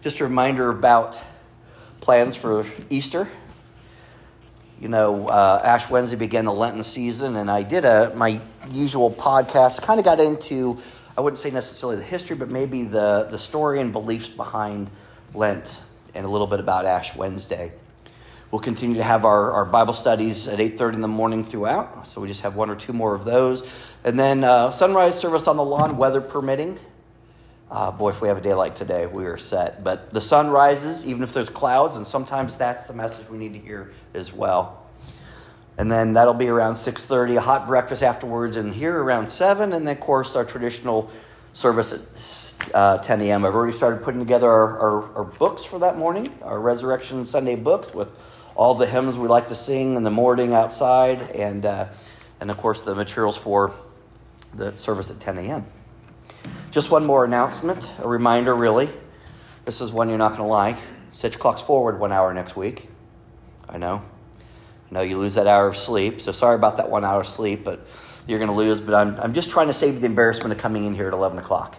Just a reminder about plans for Easter. You know, uh, Ash Wednesday began the Lenten season, and I did a my usual podcast. Kind of got into, I wouldn't say necessarily the history, but maybe the the story and beliefs behind Lent, and a little bit about Ash Wednesday. We'll continue to have our, our Bible studies at 8.30 in the morning throughout. So we just have one or two more of those. And then uh, sunrise service on the lawn, weather permitting. Uh, boy, if we have a day like today, we are set. But the sun rises, even if there's clouds, and sometimes that's the message we need to hear as well. And then that'll be around 6.30, a hot breakfast afterwards, and here around 7, and then, of course, our traditional service at uh, 10 a.m. I've already started putting together our, our, our books for that morning, our Resurrection Sunday books with all the hymns we like to sing in the morning outside, and, uh, and of course, the materials for the service at 10 a.m. Just one more announcement, a reminder, really. This is one you're not going to like. Set your clocks forward one hour next week. I know. I know you lose that hour of sleep, so sorry about that one hour of sleep, but you're going to lose. But I'm, I'm just trying to save you the embarrassment of coming in here at 11 o'clock,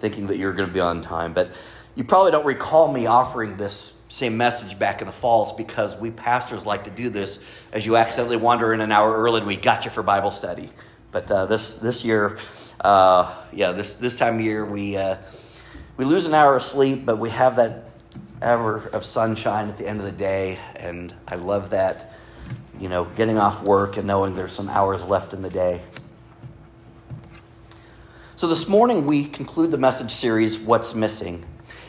thinking that you're going to be on time. But you probably don't recall me offering this same message back in the falls because we pastors like to do this as you accidentally wander in an hour early and we got you for Bible study. But uh, this this year, uh, yeah, this this time of year we uh, we lose an hour of sleep, but we have that hour of sunshine at the end of the day, and I love that. You know, getting off work and knowing there's some hours left in the day. So this morning we conclude the message series, What's Missing?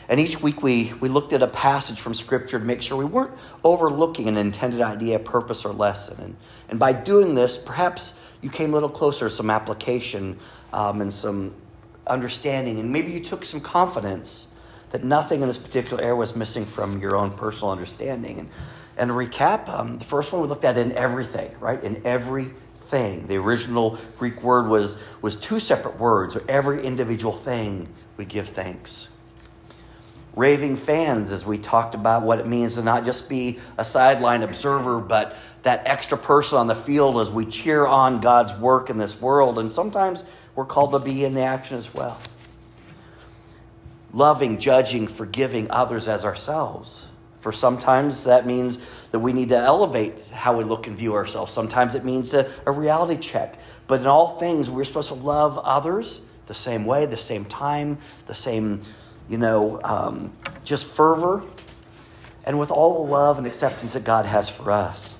And each week we, we looked at a passage from Scripture to make sure we weren't overlooking an intended idea, purpose, or lesson. And, and by doing this, perhaps you came a little closer to some application um, and some understanding. And maybe you took some confidence that nothing in this particular area was missing from your own personal understanding. And, and to recap, um, the first one we looked at in everything, right? In everything. The original Greek word was, was two separate words, or every individual thing we give thanks raving fans as we talked about what it means to not just be a sideline observer, but that extra person on the field as we cheer on God's work in this world. And sometimes we're called to be in the action as well. Loving, judging, forgiving others as ourselves. For sometimes that means that we need to elevate how we look and view ourselves. Sometimes it means a, a reality check. But in all things, we're supposed to love others the same way, the same time, the same you know, um, just fervor, and with all the love and acceptance that God has for us.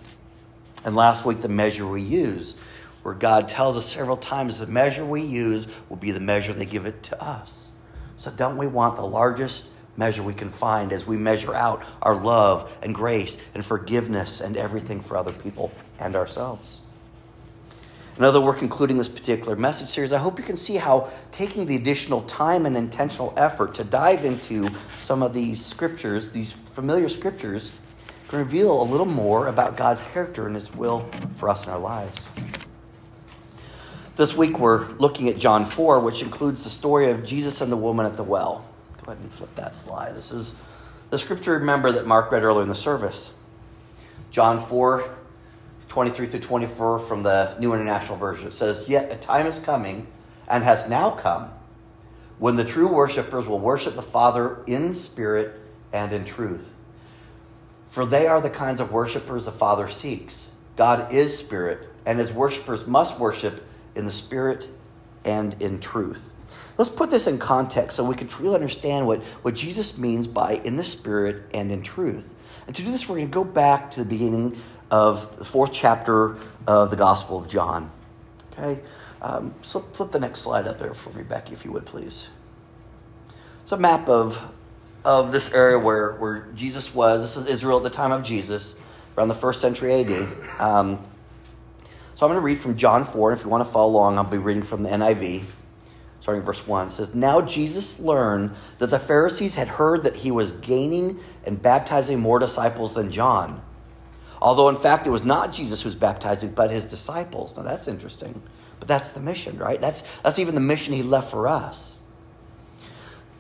And last week, the measure we use, where God tells us several times the measure we use will be the measure they give it to us. So, don't we want the largest measure we can find as we measure out our love and grace and forgiveness and everything for other people and ourselves? Now that we're concluding this particular message series, I hope you can see how taking the additional time and intentional effort to dive into some of these scriptures, these familiar scriptures, can reveal a little more about God's character and His will for us in our lives. This week we're looking at John 4, which includes the story of Jesus and the woman at the well. Go ahead and flip that slide. This is the scripture, remember, that Mark read earlier in the service. John 4, 23 through 24 from the New International Version. It says, Yet a time is coming and has now come when the true worshippers will worship the Father in spirit and in truth. For they are the kinds of worshippers the Father seeks. God is spirit, and his worshippers must worship in the spirit and in truth. Let's put this in context so we can truly understand what, what Jesus means by in the spirit and in truth. And to do this, we're going to go back to the beginning of the fourth chapter of the Gospel of John. Okay? Um, so flip the next slide up there for me, Becky, if you would, please. It's a map of, of this area where, where Jesus was. This is Israel at the time of Jesus, around the first century AD. Um, so I'm going to read from John 4. And if you want to follow along, I'll be reading from the NIV, starting verse 1. It says, Now Jesus learned that the Pharisees had heard that he was gaining and baptizing more disciples than John. Although, in fact, it was not Jesus who was baptizing, but his disciples. Now, that's interesting. But that's the mission, right? That's, that's even the mission he left for us.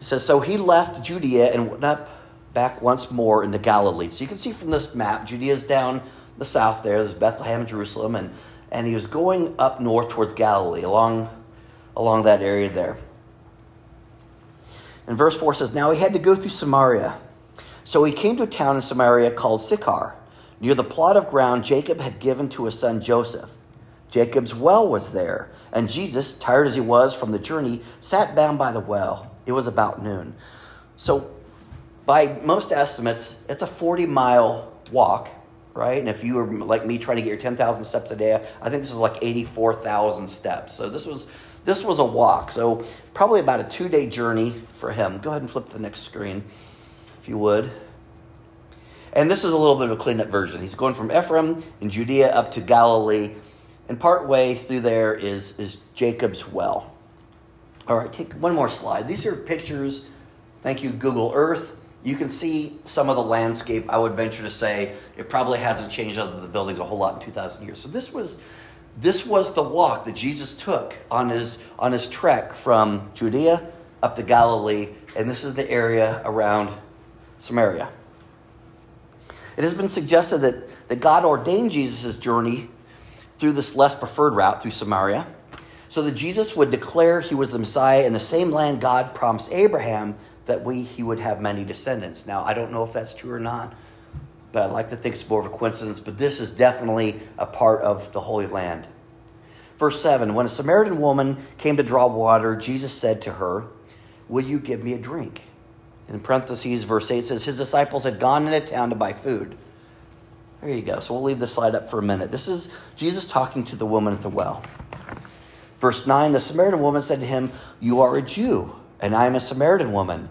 He says, So he left Judea and went up back once more into Galilee. So you can see from this map, Judea is down the south there. There's Bethlehem and Jerusalem. And, and he was going up north towards Galilee, along, along that area there. And verse 4 says, Now he had to go through Samaria. So he came to a town in Samaria called Sychar, near the plot of ground Jacob had given to his son Joseph. Jacob's well was there, and Jesus, tired as he was from the journey, sat down by the well. It was about noon. So, by most estimates, it's a 40 mile walk, right? And if you were like me trying to get your 10,000 steps a day, I think this is like 84,000 steps. So, this was this was a walk. So, probably about a two day journey for him. Go ahead and flip the next screen, if you would. And this is a little bit of a cleaned up version. He's going from Ephraim in Judea up to Galilee, and part way through there is, is Jacob's well. All right, take one more slide. These are pictures. Thank you, Google Earth. You can see some of the landscape. I would venture to say it probably hasn't changed other than the buildings a whole lot in 2,000 years. So this was this was the walk that Jesus took on his, on his trek from Judea up to Galilee, and this is the area around Samaria. It has been suggested that, that God ordained Jesus' journey through this less preferred route through Samaria so that Jesus would declare he was the Messiah in the same land God promised Abraham that we, he would have many descendants. Now, I don't know if that's true or not but I like to think it's more of a coincidence. But this is definitely a part of the Holy Land. Verse 7 When a Samaritan woman came to draw water, Jesus said to her, Will you give me a drink? In parentheses, verse 8 says, His disciples had gone into town to buy food. There you go. So we'll leave the slide up for a minute. This is Jesus talking to the woman at the well. Verse 9 The Samaritan woman said to him, You are a Jew, and I am a Samaritan woman.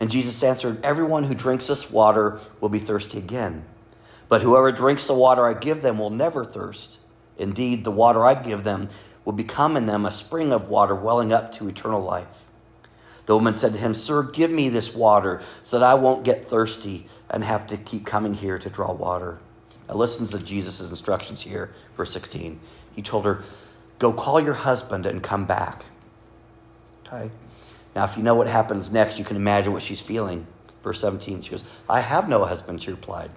And Jesus answered, Everyone who drinks this water will be thirsty again. But whoever drinks the water I give them will never thirst. Indeed, the water I give them will become in them a spring of water welling up to eternal life. The woman said to him, Sir, give me this water so that I won't get thirsty and have to keep coming here to draw water. Now, listen to Jesus' instructions here, verse 16. He told her, Go call your husband and come back. Okay? Now, if you know what happens next, you can imagine what she's feeling. Verse 17, she goes, I have no husband, she replied.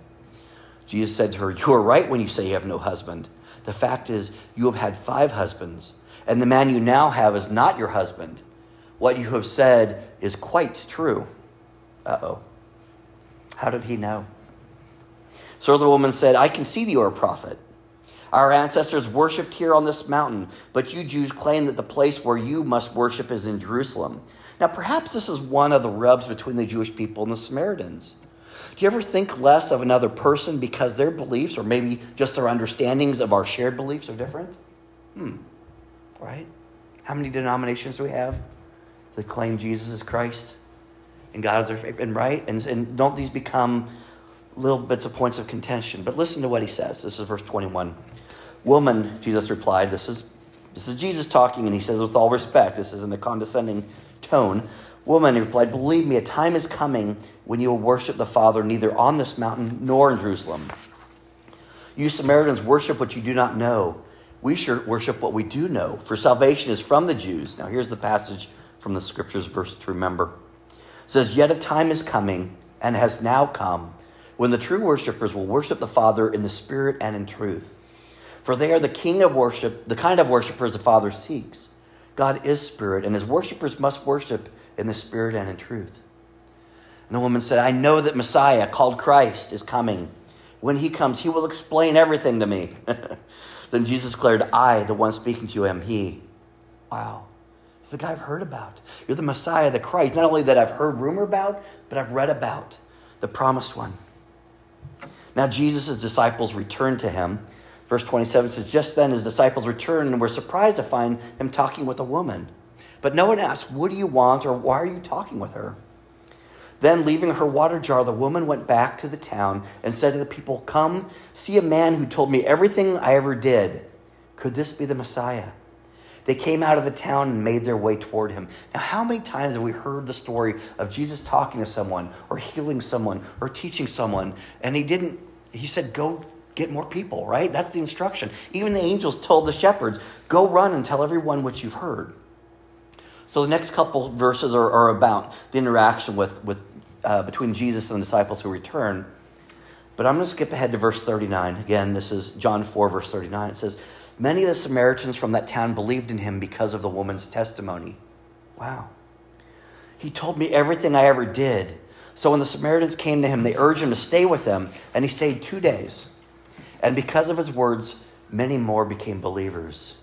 Jesus said to her, You are right when you say you have no husband. The fact is, you have had five husbands, and the man you now have is not your husband. What you have said is quite true. Uh oh. How did he know? So the woman said, I can see that you are a prophet. Our ancestors worshipped here on this mountain, but you Jews claim that the place where you must worship is in Jerusalem. Now, perhaps this is one of the rubs between the Jewish people and the Samaritans. Do you ever think less of another person because their beliefs, or maybe just their understandings of our shared beliefs, are different? Hmm. Right? How many denominations do we have that claim Jesus is Christ and God is their favorite? And right? And, and don't these become little bits of points of contention? But listen to what he says. This is verse 21. Woman, Jesus replied, this is, this is Jesus talking, and he says, with all respect, this isn't a condescending tone. Woman replied, Believe me, a time is coming when you will worship the Father neither on this mountain nor in Jerusalem. You Samaritans worship what you do not know. We should worship what we do know, for salvation is from the Jews. Now, here's the passage from the scriptures verse to remember. It says, Yet a time is coming, and has now come, when the true worshippers will worship the Father in the Spirit and in truth. For they are the king of worship, the kind of worshippers the Father seeks. God is spirit, and his worshippers must worship in the spirit and in truth. And the woman said, I know that Messiah, called Christ, is coming. When he comes, he will explain everything to me. then Jesus declared, I, the one speaking to you, am he. Wow. the guy I've heard about. You're the Messiah, the Christ, not only that I've heard rumor about, but I've read about, the promised one. Now Jesus' disciples returned to him Verse 27 says, Just then his disciples returned and were surprised to find him talking with a woman. But no one asked, What do you want or why are you talking with her? Then, leaving her water jar, the woman went back to the town and said to the people, Come, see a man who told me everything I ever did. Could this be the Messiah? They came out of the town and made their way toward him. Now, how many times have we heard the story of Jesus talking to someone or healing someone or teaching someone and he didn't, he said, go get more people, right? That's the instruction. Even the angels told the shepherds, go run and tell everyone what you've heard. So the next couple verses are, are about the interaction with, with, uh, between Jesus and the disciples who return. But I'm going to skip ahead to verse 39. Again, this is John 4, verse 39. It says, Many of the Samaritans from that town believed in him because of the woman's testimony. Wow. He told me everything I ever did. So when the Samaritans came to him, they urged him to stay with them, and he stayed two days. And because of his words, many more became believers.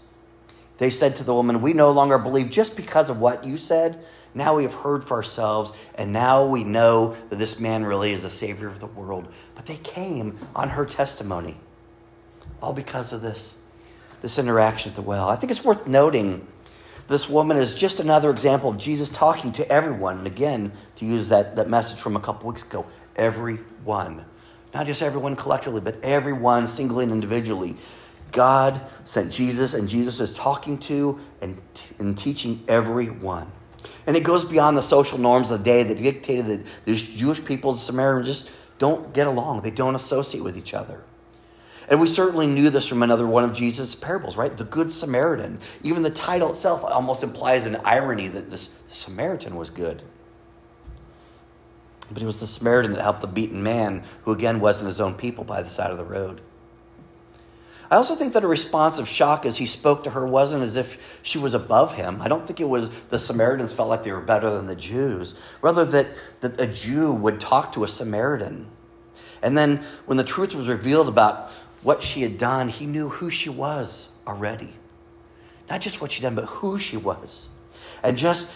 They said to the woman, We no longer believe just because of what you said. Now we have heard for ourselves, and now we know that this man really is the Savior of the world. But they came on her testimony, all because of this this interaction at the well. I think it's worth noting this woman is just another example of Jesus talking to everyone. And again, to use that, that message from a couple weeks ago, everyone. Not just everyone collectively, but everyone singly and individually. God sent Jesus, and Jesus is talking to and, and teaching everyone. And it goes beyond the social norms of the day that dictated that these Jewish people, the Samaritans, just don't get along. They don't associate with each other. And we certainly knew this from another one of Jesus' parables, right? The Good Samaritan. Even the title itself almost implies an irony that this Samaritan was good. But it was the Samaritan that helped the beaten man, who again wasn't his own people, by the side of the road. I also think that a response of shock as he spoke to her wasn't as if she was above him. I don't think it was the Samaritans felt like they were better than the Jews. Rather, that, that a Jew would talk to a Samaritan. And then when the truth was revealed about what she had done, he knew who she was already. Not just what she'd done, but who she was. And just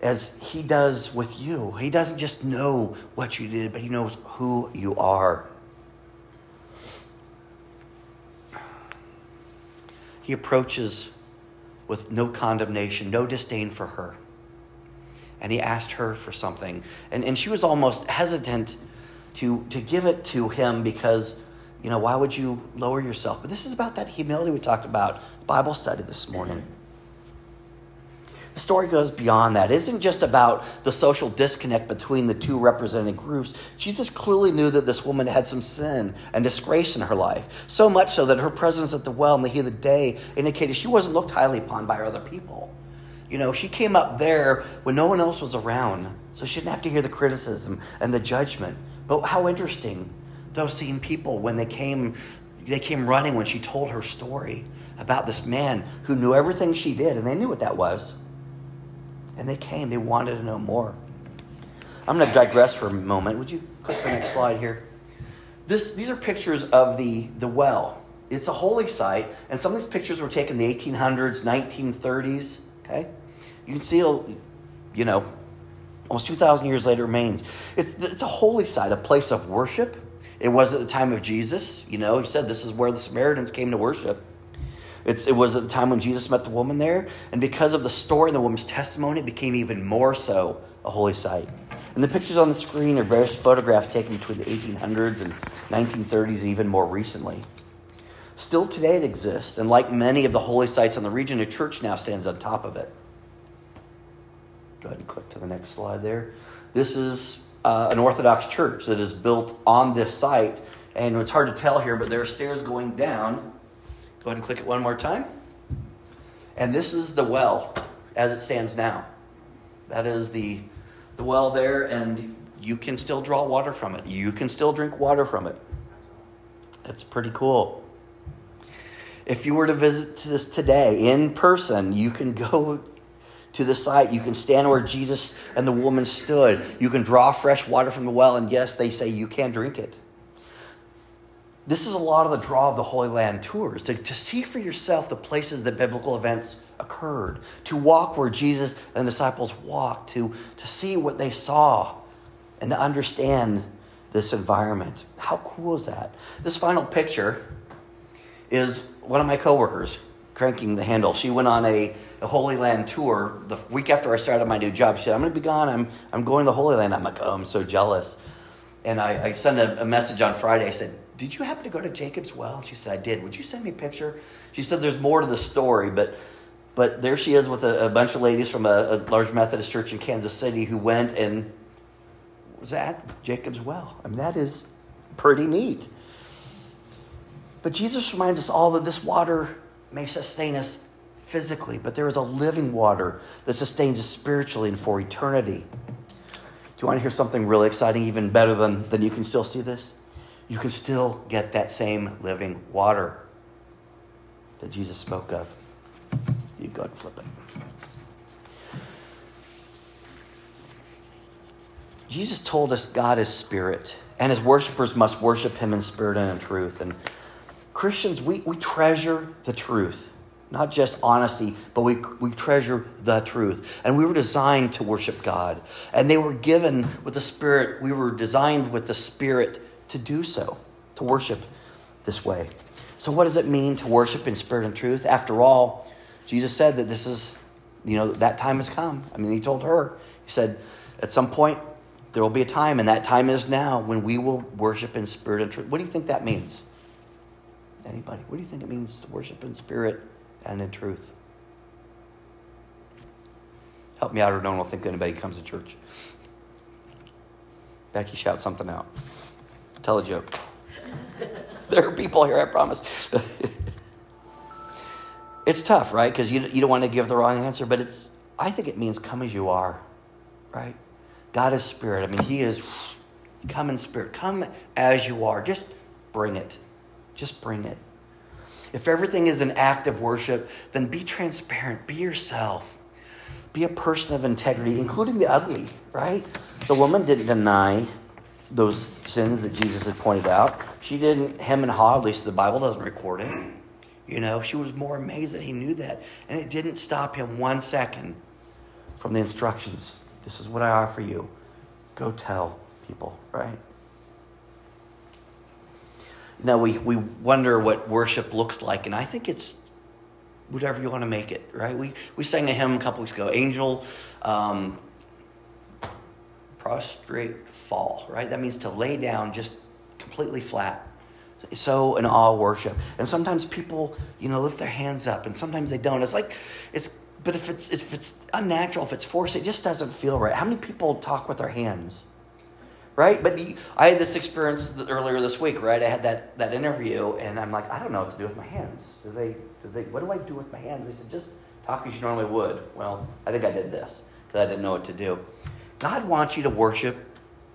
as he does with you, he doesn't just know what you did, but he knows who you are. He approaches with no condemnation, no disdain for her. And he asked her for something. And, and she was almost hesitant to, to give it to him because you know, why would you lower yourself? But this is about that humility we talked about Bible study this morning. The story goes beyond that. It isn't just about the social disconnect between the two represented groups. Jesus clearly knew that this woman had some sin and disgrace in her life, so much so that her presence at the well in the heat of the day indicated she wasn't looked highly upon by other people. You know, she came up there when no one else was around, so she didn't have to hear the criticism and the judgment. But how interesting those same people when they came they came running when she told her story about this man who knew everything she did and they knew what that was and they came. They wanted to know more. I'm going to digress for a moment. Would you click the next slide here? This, these are pictures of the, the well. It's a holy site and some of these pictures were taken in the 1800s 1930s okay? You can see you know almost 2000 years later remains. It's, it's a holy site a place of worship. It was at the time of Jesus. You know, he said this is where the Samaritans came to worship. It's, it was at the time when Jesus met the woman there. And because of the story and the woman's testimony, it became even more so a holy site. And the pictures on the screen are various photographs taken between the 1800s and 1930s, and even more recently. Still today, it exists. And like many of the holy sites in the region, a church now stands on top of it. Go ahead and click to the next slide there. This is uh, an Orthodox church that is built on this site. And it's hard to tell here, but there are stairs going down. Go ahead and click it one more time. And this is the well as it stands now. That is the, the well there, and you can still draw water from it. You can still drink water from it. That's pretty cool. If you were to visit this today in person, you can go to the site. You can stand where Jesus and the woman stood. You can draw fresh water from the well, and yes, they say you can drink it. This is a lot of the draw of the Holy Land tours to, to see for yourself the places that biblical events occurred, to walk where Jesus and the disciples walked, to, to see what they saw, and to understand this environment. How cool is that? This final picture is one of my coworkers cranking the handle. She went on a a Holy Land tour the week after I started my new job. She said, I'm going to be gone. I'm, I'm going to the Holy Land. I'm like, oh, I'm so jealous. And I, I sent a, a, message on Friday. I said, Did you happen to go to Jacob's Well? she said, I did. Would you send me a picture? She said, There's more to the story, but But there she is with a, a bunch of ladies from a, a large Methodist church in Kansas City who went and was at Jacob's well. I mean, that is pretty neat. But Jesus reminds us all that this water may sustain us physically, but there is a living water that sustains us spiritually and for eternity. Do you want to hear something really exciting, even better than, than you can still see this? You can still get that same living water that Jesus spoke of. You go and flip it. Jesus told us God is spirit, and his worshipers must worship him in spirit and in truth. And Christians, we, we treasure the truth, not just honesty, but we, we treasure the truth. And we were designed to worship God. And they were given with the Spirit, we were designed with the Spirit to do so, to worship this way. So, what does it mean to worship in spirit and truth? After all, Jesus said that this is, you know, that time has come. I mean, he told her, he said, at some point, there will be a time, and that time is now when we will worship in spirit and truth. What do you think that means? Anybody? What do you think it means to worship in spirit and in truth? Help me out, or will think anybody comes to church. Becky, shout something out. Tell a joke. there are people here, I promise. it's tough, right? Because you, you don't want to give the wrong answer, but it's, I think it means come as you are, right? God is spirit. I mean, He is, come in spirit. Come as you are. Just bring it. Just bring it. If everything is an act of worship, then be transparent. Be yourself. Be a person of integrity, including the ugly, right? The woman didn't deny those sins that Jesus had pointed out. She didn't hem and haw, at least the Bible doesn't record it. You know, she was more amazed that he knew that. And it didn't stop him one second from the instructions. This is what I offer you. Go tell people, right? Now, we, we wonder what worship looks like, and I think it's whatever you want to make it, right? We, we sang a hymn a couple weeks ago, Angel um, Prostrate Fall, right? That means to lay down just completely flat. So in all worship. And sometimes people, you know, lift their hands up, and sometimes they don't. It's like, it's but if it's if it's unnatural, if it's forced, it just doesn't feel right. How many people talk with their hands? Right? But I had this experience earlier this week, right? I had that, that interview, and I'm like, I don't know what to do with my hands. Do they, do they, what do I do with my hands? They said, just talk as you normally would. Well, I think I did this because I didn't know what to do. God wants you to worship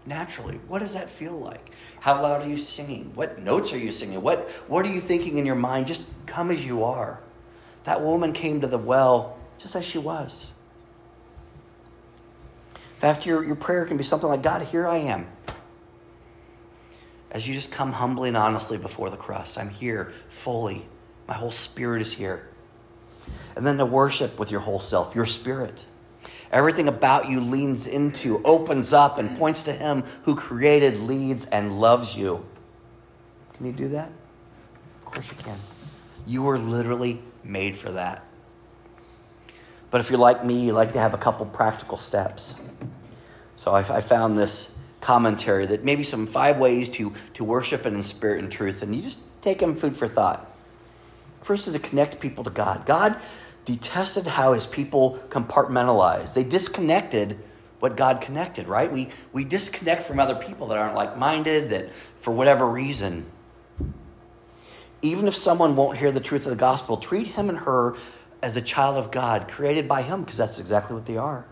naturally. What does that feel like? How loud are you singing? What notes are you singing? What, what are you thinking in your mind? Just come as you are. That woman came to the well just as she was. In fact, your, your prayer can be something like God, here I am. As you just come humbly and honestly before the cross, I'm here fully. My whole spirit is here. And then to worship with your whole self, your spirit. Everything about you leans into, opens up, and points to Him who created, leads, and loves you. Can you do that? Of course you can. You were literally made for that. But if you're like me, you like to have a couple practical steps. So I, I found this commentary that maybe some five ways to, to worship in spirit and truth, and you just take them food for thought. First is to connect people to God. God detested how his people compartmentalized. They disconnected what God connected, right? We, we disconnect from other people that aren't like minded, that for whatever reason. Even if someone won't hear the truth of the gospel, treat him and her as a child of God, created by Him, because that's exactly what they are.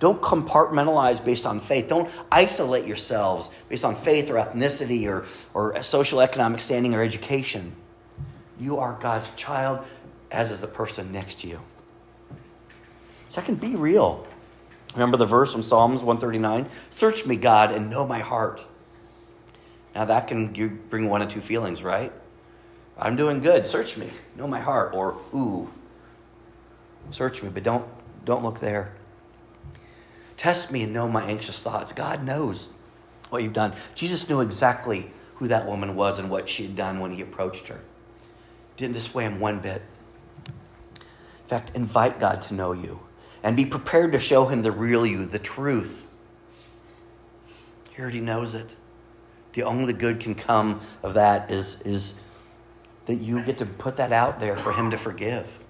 Don't compartmentalize based on faith. Don't isolate yourselves based on faith or ethnicity or, or social economic standing or education. You are God's child, as is the person next to you. Second, be real. Remember the verse from Psalms 139? Search me, God, and know my heart. Now that can bring one of two feelings, right? I'm doing good. Search me. Know my heart. Or, ooh, Search me, but don't, don't look there. Test me and know my anxious thoughts. God knows what you've done. Jesus knew exactly who that woman was and what she had done when he approached her. Didn't dissuade him one bit. Fact, invite God to know you and be prepared to show him the real you, the truth. He already knows it. The only good can come of that is, is that you get to put that out there for him to forgive.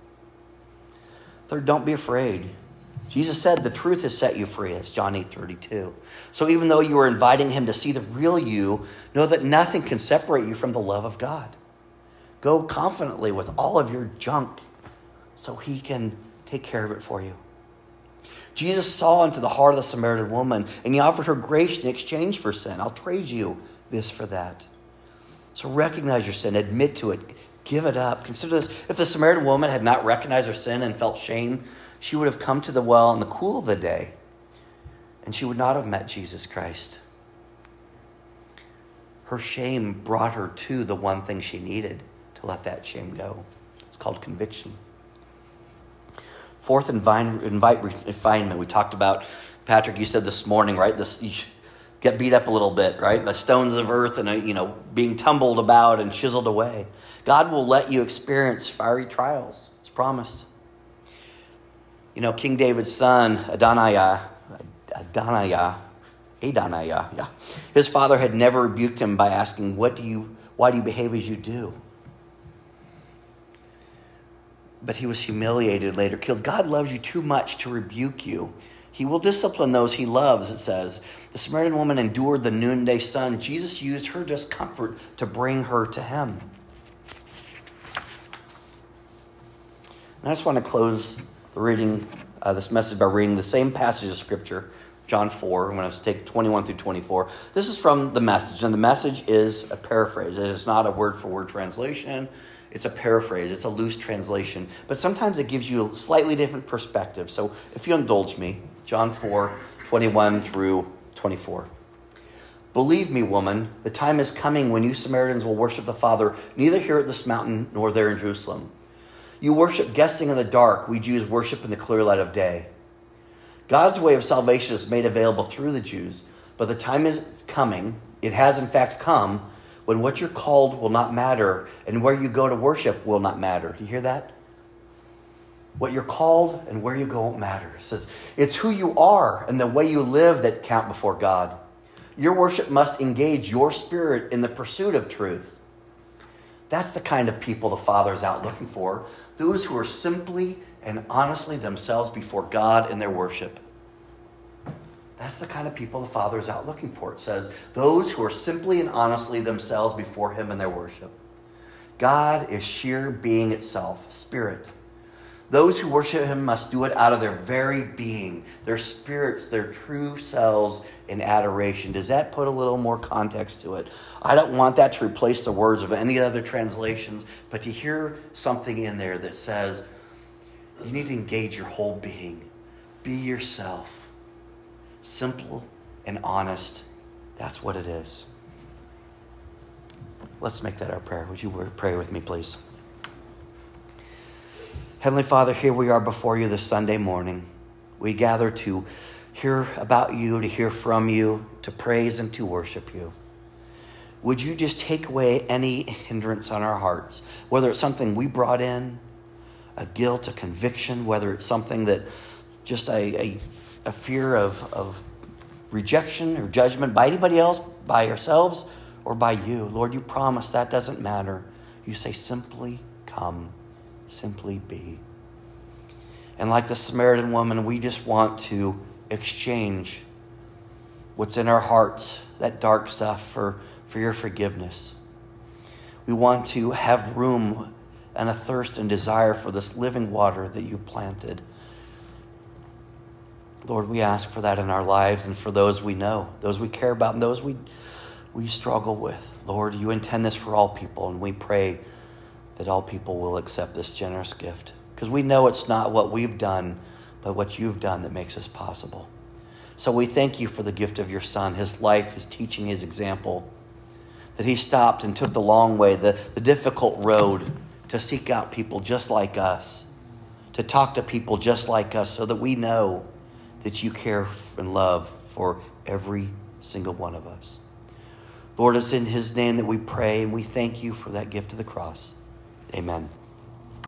Third, don't be afraid. Jesus said the truth has set you free. That's John 8 32. So even though you are inviting him to see the real you, know that nothing can separate you from the love of God. Go confidently with all of your junk so he can take care of it for you. Jesus saw into the heart of the Samaritan woman and he offered her grace in exchange for sin. I'll trade you this for that. So recognize your sin, admit to it, give it up. Consider this if the Samaritan woman had not recognized her sin and felt shame, she would have come to the well in the cool of the day and she would not have met Jesus Christ. Her shame brought her to the one thing she needed to let that shame go. It's called conviction. Fourth, invite, invite refinement. We talked about, Patrick, you said this morning, right? This, you get beat up a little bit, right? The stones of earth and, uh, you know, being tumbled about and chiseled away. God will let you experience fiery trials. It's promised. You know, King David's son, Adoniah, Adoniah, Adoniah, yeah. His father had never rebuked him by asking, What do you, why do you behave as you do? But he was humiliated later, killed. God loves you too much to rebuke you. He will discipline those he loves, it says. The Samaritan woman endured the noonday sun. Jesus used her discomfort to bring her to him. And I just want to close the reading, uh, this message by reading the same passage of Scripture, John 4. I'm going to take 21 through 24. This is from the message, and the message is a paraphrase. It is not a word for word translation. It's a paraphrase, it's a loose translation, but sometimes it gives you a slightly different perspective. So if you indulge me, John 4 21 through 24. Believe me, woman, the time is coming when you Samaritans will worship the Father neither here at this mountain nor there in Jerusalem. You worship guessing in the dark, we Jews worship in the clear light of day. God's way of salvation is made available through the Jews, but the time is coming, it has in fact come, when what you're called will not matter and where you go to worship will not matter. Do you hear that? What you're called and where you go won't matter. It says it's who you are and the way you live that count before God. Your worship must engage your spirit in the pursuit of truth. That's the kind of people the Father is out looking for. Those who are simply and honestly themselves before God in their worship. That's the kind of people the Father is out looking for. It says, those who are simply and honestly themselves before Him in their worship. God is sheer being itself, spirit. Those who worship Him must do it out of their very being, their spirits, their true selves in adoration. Does that put a little more context to it? I don't want that to replace the words of any other translations, but to hear something in there that says, you need to engage your whole being, be yourself simple and honest. That's what it is. Let's make that our prayer. Would you pray with me, please? Heavenly Father, here we are before you this Sunday morning. We gather to hear about you, to hear from you, to praise and to worship you. Would you just take away any hindrance on our hearts, whether it's something we brought in, a guilt, a conviction, whether it's something that just a, a a fear of, of rejection or judgment by anybody else, by ourselves, or by you. Lord, you promise that doesn't matter. You say, simply come, simply be. And like the Samaritan woman, we just want to exchange what's in our hearts, that dark stuff, for, for your forgiveness. We want to have room and a thirst and desire for this living water that you planted. Lord, we ask for that in our lives and for those we know, those we care about, and those we, we struggle with. Lord, you intend this for all people, and we pray that all people will accept this generous gift. Because we know it's not what we've done, but what you've done that makes this possible. So we thank you for the gift of your Son, his life, his teaching, his example, that he stopped and took the long way, the, the difficult road to seek out people just like us, to talk to people just like us, so that we know that you care and love for every single one of us. Lord, it's in His name that we pray and we thank you for that gift of the cross. Amen.